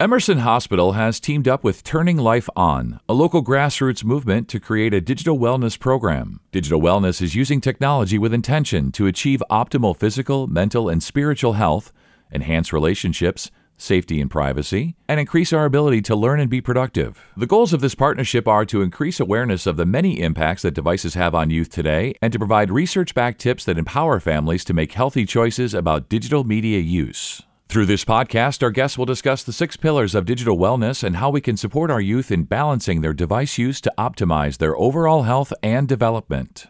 Emerson Hospital has teamed up with Turning Life On, a local grassroots movement to create a digital wellness program. Digital wellness is using technology with intention to achieve optimal physical, mental, and spiritual health, enhance relationships, safety and privacy, and increase our ability to learn and be productive. The goals of this partnership are to increase awareness of the many impacts that devices have on youth today and to provide research backed tips that empower families to make healthy choices about digital media use. Through this podcast, our guests will discuss the six pillars of digital wellness and how we can support our youth in balancing their device use to optimize their overall health and development.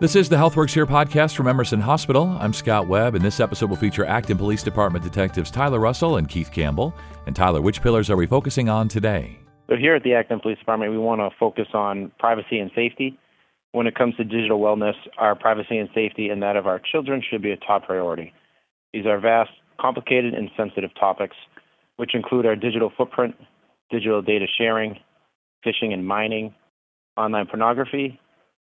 This is the HealthWorks Here podcast from Emerson Hospital. I'm Scott Webb, and this episode will feature Acton Police Department detectives Tyler Russell and Keith Campbell. And Tyler, which pillars are we focusing on today? So, here at the Acton Police Department, we want to focus on privacy and safety when it comes to digital wellness, our privacy and safety and that of our children should be a top priority. These are vast, complicated, and sensitive topics, which include our digital footprint, digital data sharing, phishing and mining, online pornography,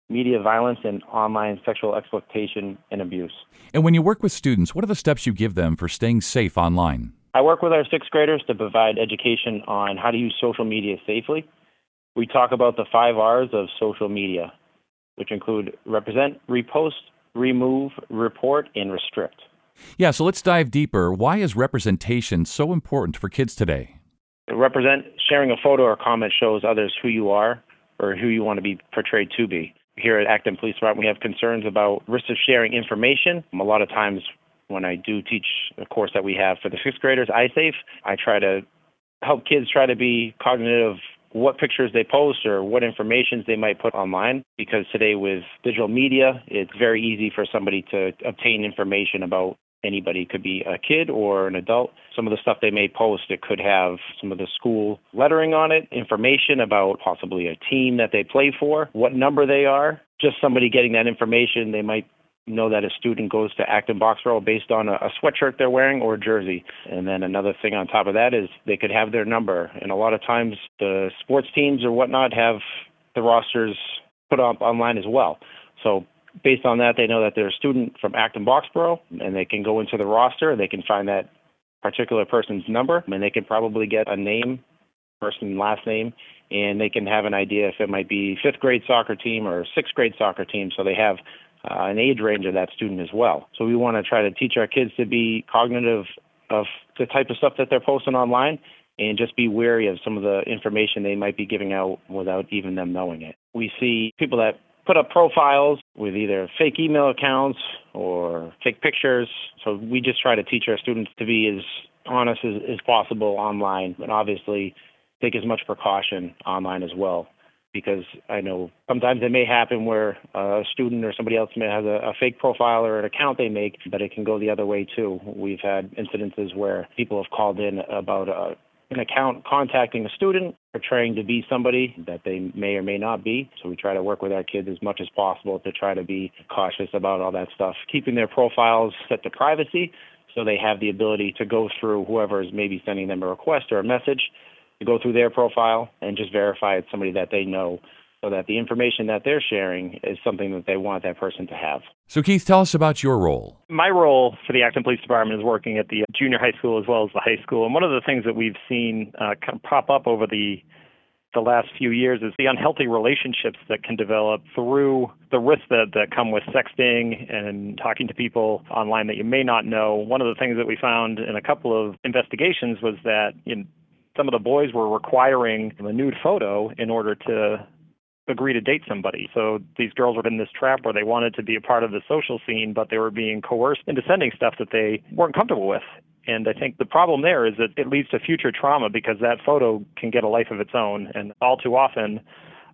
media violence, and online sexual exploitation and abuse. And when you work with students, what are the steps you give them for staying safe online? I work with our sixth graders to provide education on how to use social media safely. We talk about the five R's of social media which include represent, repost, remove, report, and restrict. Yeah, so let's dive deeper. Why is representation so important for kids today? Represent, sharing a photo or comment shows others who you are or who you want to be portrayed to be. Here at Acton Police Department, we have concerns about risk of sharing information. A lot of times when I do teach a course that we have for the sixth graders, iSafe, I try to help kids try to be cognitive what pictures they post or what information they might put online because today with digital media it's very easy for somebody to obtain information about anybody. It could be a kid or an adult. Some of the stuff they may post it could have some of the school lettering on it information about possibly a team that they play for what number they are. Just somebody getting that information they might know that a student goes to Acton Boxborough based on a, a sweatshirt they're wearing or a jersey. And then another thing on top of that is they could have their number. And a lot of times the sports teams or whatnot have the rosters put up online as well. So based on that, they know that they're a student from Acton Boxborough, and they can go into the roster and they can find that particular person's number, and they can probably get a name, first and last name, and they can have an idea if it might be fifth grade soccer team or sixth grade soccer team. So they have uh, an age range of that student as well. So we want to try to teach our kids to be cognitive of the type of stuff that they're posting online and just be wary of some of the information they might be giving out without even them knowing it. We see people that put up profiles with either fake email accounts or fake pictures. So we just try to teach our students to be as honest as, as possible online, but obviously take as much precaution online as well because I know sometimes it may happen where a student or somebody else may have a, a, fake profile or an account they make, but it can go the other way too. We've had incidences where people have called in about a, an account contacting a student portraying to be somebody that they may or may not be. So we try to work with our kids as much as possible to try to be cautious about all that stuff, keeping their profiles set to privacy so they have the ability to go through whoever is maybe sending them a request or a message to go through their profile and just verify it's somebody that they know so that the information that they're sharing is something that they want that person to have. So, Keith, tell us about your role. My role for the Acton Police Department is working at the junior high school as well as the high school. And one of the things that we've seen uh, kind of pop up over the the last few years is the unhealthy relationships that can develop through the risks that, that come with sexting and talking to people online that you may not know. One of the things that we found in a couple of investigations was that in some of the boys were requiring a nude photo in order to agree to date somebody. So these girls were in this trap where they wanted to be a part of the social scene, but they were being coerced into sending stuff that they weren't comfortable with. And I think the problem there is that it leads to future trauma because that photo can get a life of its own. And all too often,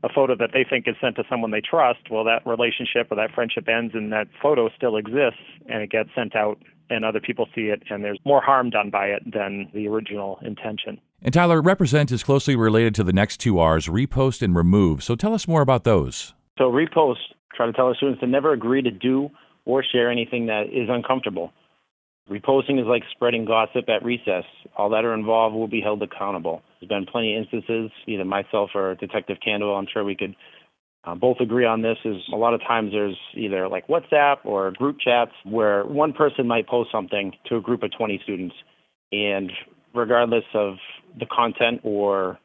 a photo that they think is sent to someone they trust, well, that relationship or that friendship ends and that photo still exists and it gets sent out and other people see it and there's more harm done by it than the original intention. And Tyler, represent is closely related to the next two R's, repost and remove. So tell us more about those. So repost, try to tell our students to never agree to do or share anything that is uncomfortable. Reposting is like spreading gossip at recess. All that are involved will be held accountable. There's been plenty of instances, either myself or Detective Campbell, I'm sure we could uh, both agree on this is a lot of times there's either like WhatsApp or group chats where one person might post something to a group of 20 students. And regardless of the content or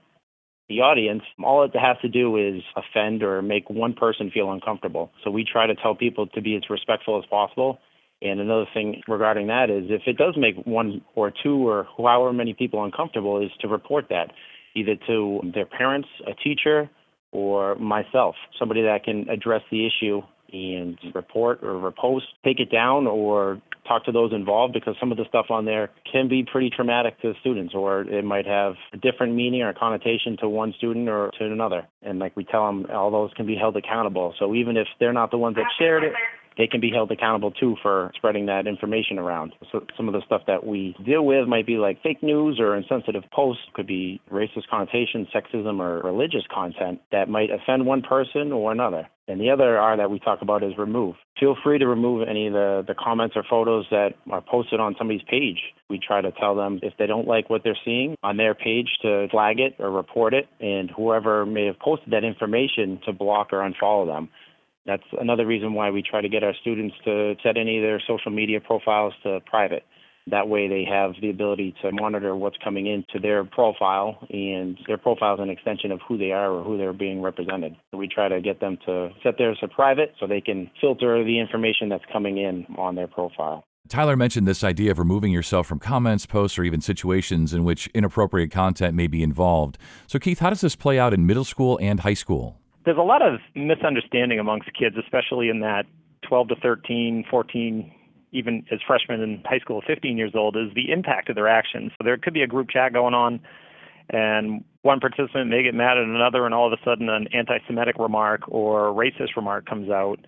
the audience, all it has to do is offend or make one person feel uncomfortable. So we try to tell people to be as respectful as possible. And another thing regarding that is if it does make one or two or however many people uncomfortable, is to report that either to their parents, a teacher, or myself, somebody that can address the issue and report or repost, take it down, or talk to those involved because some of the stuff on there can be pretty traumatic to students, or it might have a different meaning or connotation to one student or to another. And like we tell them, all those can be held accountable. So even if they're not the ones that shared it, they can be held accountable too for spreading that information around. So some of the stuff that we deal with might be like fake news or insensitive posts, could be racist connotation, sexism, or religious content that might offend one person or another. And the other R that we talk about is remove. Feel free to remove any of the, the comments or photos that are posted on somebody's page. We try to tell them if they don't like what they're seeing on their page to flag it or report it, and whoever may have posted that information to block or unfollow them. That's another reason why we try to get our students to set any of their social media profiles to private. That way they have the ability to monitor what's coming into their profile and their profile is an extension of who they are or who they're being represented. We try to get them to set theirs to private so they can filter the information that's coming in on their profile. Tyler mentioned this idea of removing yourself from comments, posts, or even situations in which inappropriate content may be involved. So, Keith, how does this play out in middle school and high school? There's a lot of misunderstanding amongst kids, especially in that 12 to 13, 14, even as freshmen in high school, 15 years old, is the impact of their actions. So there could be a group chat going on, and one participant may get mad at another, and all of a sudden an anti Semitic remark or racist remark comes out.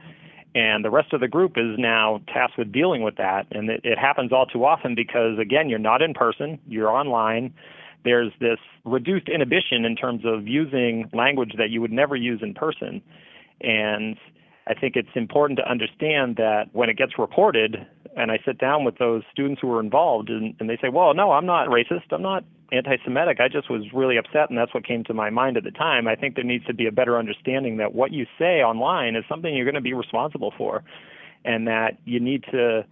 And the rest of the group is now tasked with dealing with that. And it, it happens all too often because, again, you're not in person, you're online there's this reduced inhibition in terms of using language that you would never use in person. And I think it's important to understand that when it gets reported, and I sit down with those students who were involved, and, and they say, Well, no, I'm not racist. I'm not anti Semitic. I just was really upset, and that's what came to my mind at the time. I think there needs to be a better understanding that what you say online is something you're going to be responsible for, and that you need to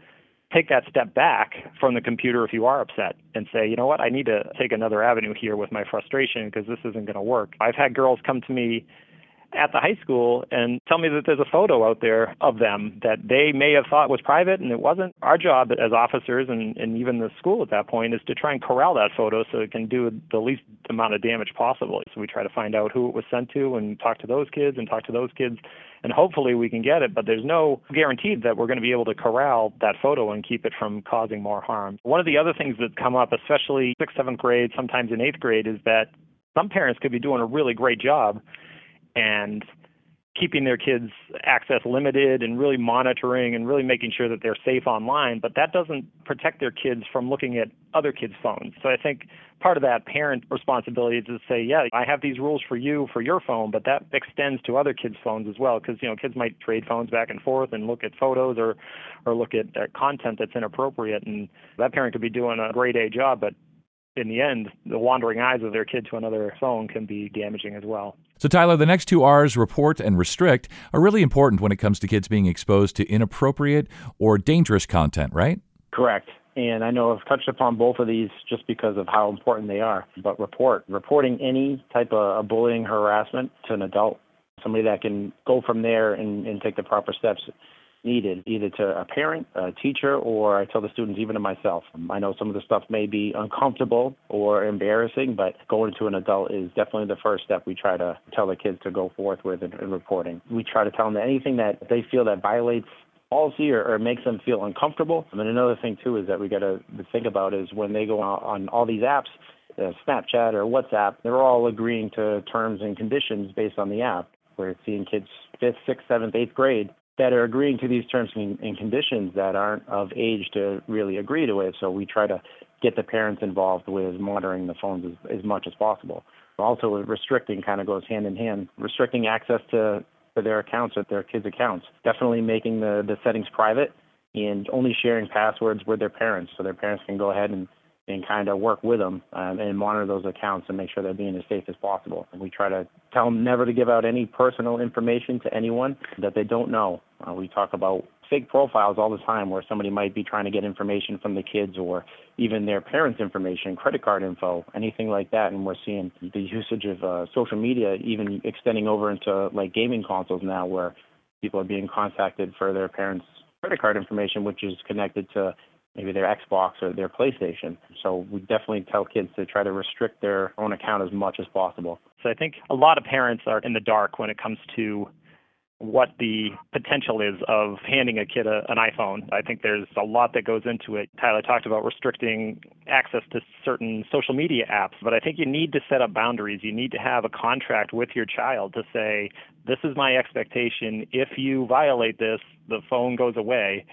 take that step back from the computer if you are upset and say, you know what, I need to take another avenue here with my frustration because this isn't going to work. I've had girls come to me at the high school and tell me that there's a photo out there of them that they may have thought was private and it wasn't. Our job as officers and, and even the school at that point is to try and corral that photo so it can do the least amount of damage possible. So we try to find out who it was sent to and talk to those kids and talk to those kids and hopefully we can get it, but there's no guarantee that we're going to be able to corral that photo and keep it from causing more harm. One of the other things that come up, especially sixth, seventh grade, sometimes in eighth grade, is that some parents could be doing a really great job and keeping their kids' access limited and really monitoring and really making sure that they're safe online, but that doesn't protect their kids from looking at other kids' phones. So I think part of that parent responsibility is to say, yeah, I have these rules for you for your phone, but that extends to other kids' phones as well because you know kids might trade phones back and forth and look at photos or or look at uh, content that's inappropriate and that parent could be doing a great A job, but in the end, the wandering eyes of their kid to another phone can be damaging as well. So, Tyler, the next two R's, report and restrict, are really important when it comes to kids being exposed to inappropriate or dangerous content, right? Correct. And I know I've touched upon both of these just because of how important they are. But report, reporting any type of bullying, harassment to an adult, somebody that can go from there and, and take the proper steps needed, either to a parent, a teacher, or I tell the students, even to myself. I know some of the stuff may be uncomfortable or embarrassing, but going to an adult is definitely the first step we try to tell the kids to go forth with in, in reporting. We try to tell them that anything that they feel that violates policy or, or makes them feel uncomfortable. And then another thing too is that we got to think about is when they go on, on all these apps, uh, Snapchat or WhatsApp, they're all agreeing to terms and conditions based on the app. We're seeing kids fifth, sixth, seventh, eighth grade that are agreeing to these terms and conditions that aren't of age to really agree to it. So we try to get the parents involved with monitoring the phones as, as much as possible. Also, restricting kind of goes hand in hand. Restricting access to, to their accounts, or their kids' accounts. Definitely making the, the settings private and only sharing passwords with their parents so their parents can go ahead and and kind of work with them um, and monitor those accounts and make sure they're being as safe as possible. And we try to tell them never to give out any personal information to anyone that they don't know. Uh, we talk about fake profiles all the time where somebody might be trying to get information from the kids or even their parents' information, credit card info, anything like that. And we're seeing the usage of uh, social media even extending over into like gaming consoles now where people are being contacted for their parents' credit card information, which is connected to maybe their Xbox or their PlayStation. So we definitely tell kids to try to restrict their own account as much as possible. So I think a lot of parents are in the dark when it comes to what the potential is of handing a kid a, an iPhone. I think there's a lot that goes into it. Tyler talked about restricting access to certain social media apps, but I think you need to set up boundaries. You need to have a contract with your child to say, this is my expectation. If you violate this, the phone goes away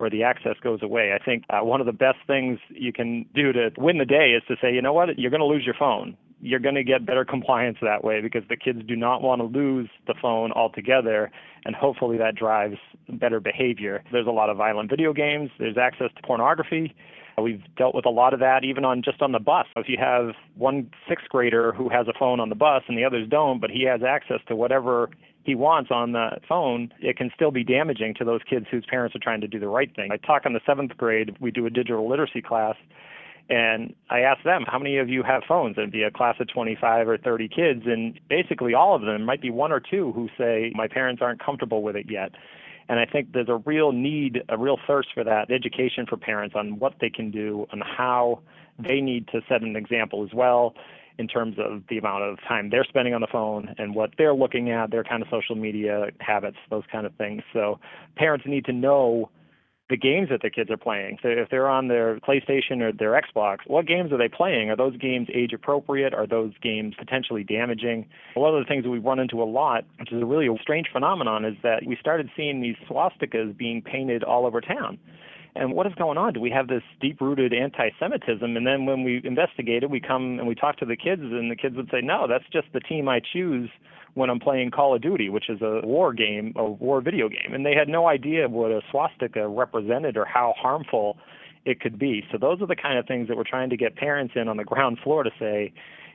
or the access goes away. I think uh, one of the best things you can do to win the day is to say, you know what, you're going to lose your phone. You're going to get better compliance that way because the kids do not want to lose the phone altogether, and hopefully that drives better behavior. There's a lot of violent video games, there's access to pornography. We've dealt with a lot of that even on just on the bus. If you have one sixth grader who has a phone on the bus and the others don't, but he has access to whatever he wants on the phone, it can still be damaging to those kids whose parents are trying to do the right thing. I talk in the seventh grade, we do a digital literacy class, and I ask them, how many of you have phones? And it'd be a class of 25 or 30 kids, and basically all of them might be one or two who say, my parents aren't comfortable with it yet. And I think there's a real need, a real thirst for that education for parents on what they can do and how they need to set an example as well in terms of the amount of time they're spending on the phone and what they're looking at, their kind of social media habits, those kind of things. So parents need to know the games that their kids are playing. So if they're on their PlayStation or their Xbox, what games are they playing? Are those games age appropriate? Are those games potentially damaging? One of the things that we run into a lot, which is a really strange phenomenon, is that we started seeing these swastikas being painted all over town. And what is going on? Do we have this deep rooted anti Semitism? And then when we investigated, we come and we talk to the kids, and the kids would say, no, that's just the team I choose when I'm playing Call of Duty, which is a war game, a war video game. And they had no idea what a swastika represented or how harmful it could be. So those are the kind of things that we're trying to get parents in on the ground floor to say,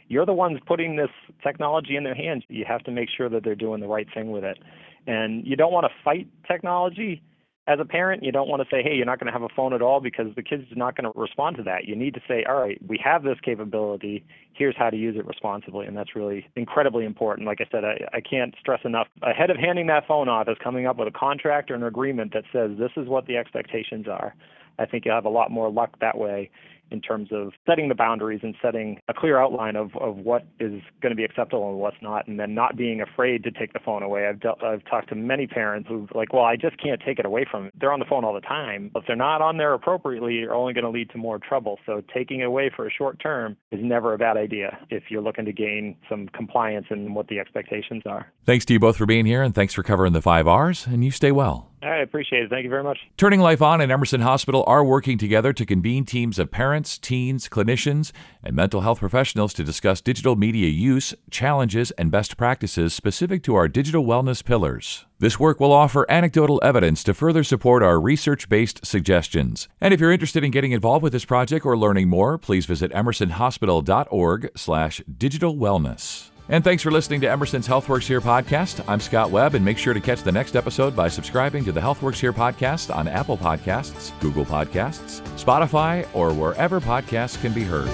you're the ones putting this technology in their hands. You have to make sure that they're doing the right thing with it. And you don't want to fight technology as a parent, you don't want to say, hey, you're not going to have a phone at all because the kid's are not going to respond to that. You need to say, all right, we have this capability. Here's how to use it responsibly. And that's really incredibly important. Like I said, I, I can't stress enough. Ahead of handing that phone off is coming up with a contract or an agreement that says this is what the expectations are. I think you'll have a lot more luck that way in terms of setting the boundaries and setting a clear outline of, of what is going to be acceptable and what's not, and then not being afraid to take the phone away. I've dealt, I've talked to many parents who like, well, I just can't take it away from them. They're on the phone all the time. If they're not on there appropriately, you're only going to lead to more trouble. So taking it away for a short term is never a bad idea if you're looking to gain some compliance and what the expectations are. Thanks to you both for being here, and thanks for covering the five R's. And you stay well. I appreciate it. Thank you very much. Turning Life On and Emerson Hospital are working together to convene teams of parents, teens, clinicians, and mental health professionals to discuss digital media use, challenges, and best practices specific to our digital wellness pillars. This work will offer anecdotal evidence to further support our research based suggestions. And if you're interested in getting involved with this project or learning more, please visit emersonhospital.org/slash digital wellness. And thanks for listening to Emerson's HealthWorks Here podcast. I'm Scott Webb, and make sure to catch the next episode by subscribing to the HealthWorks Here podcast on Apple Podcasts, Google Podcasts, Spotify, or wherever podcasts can be heard.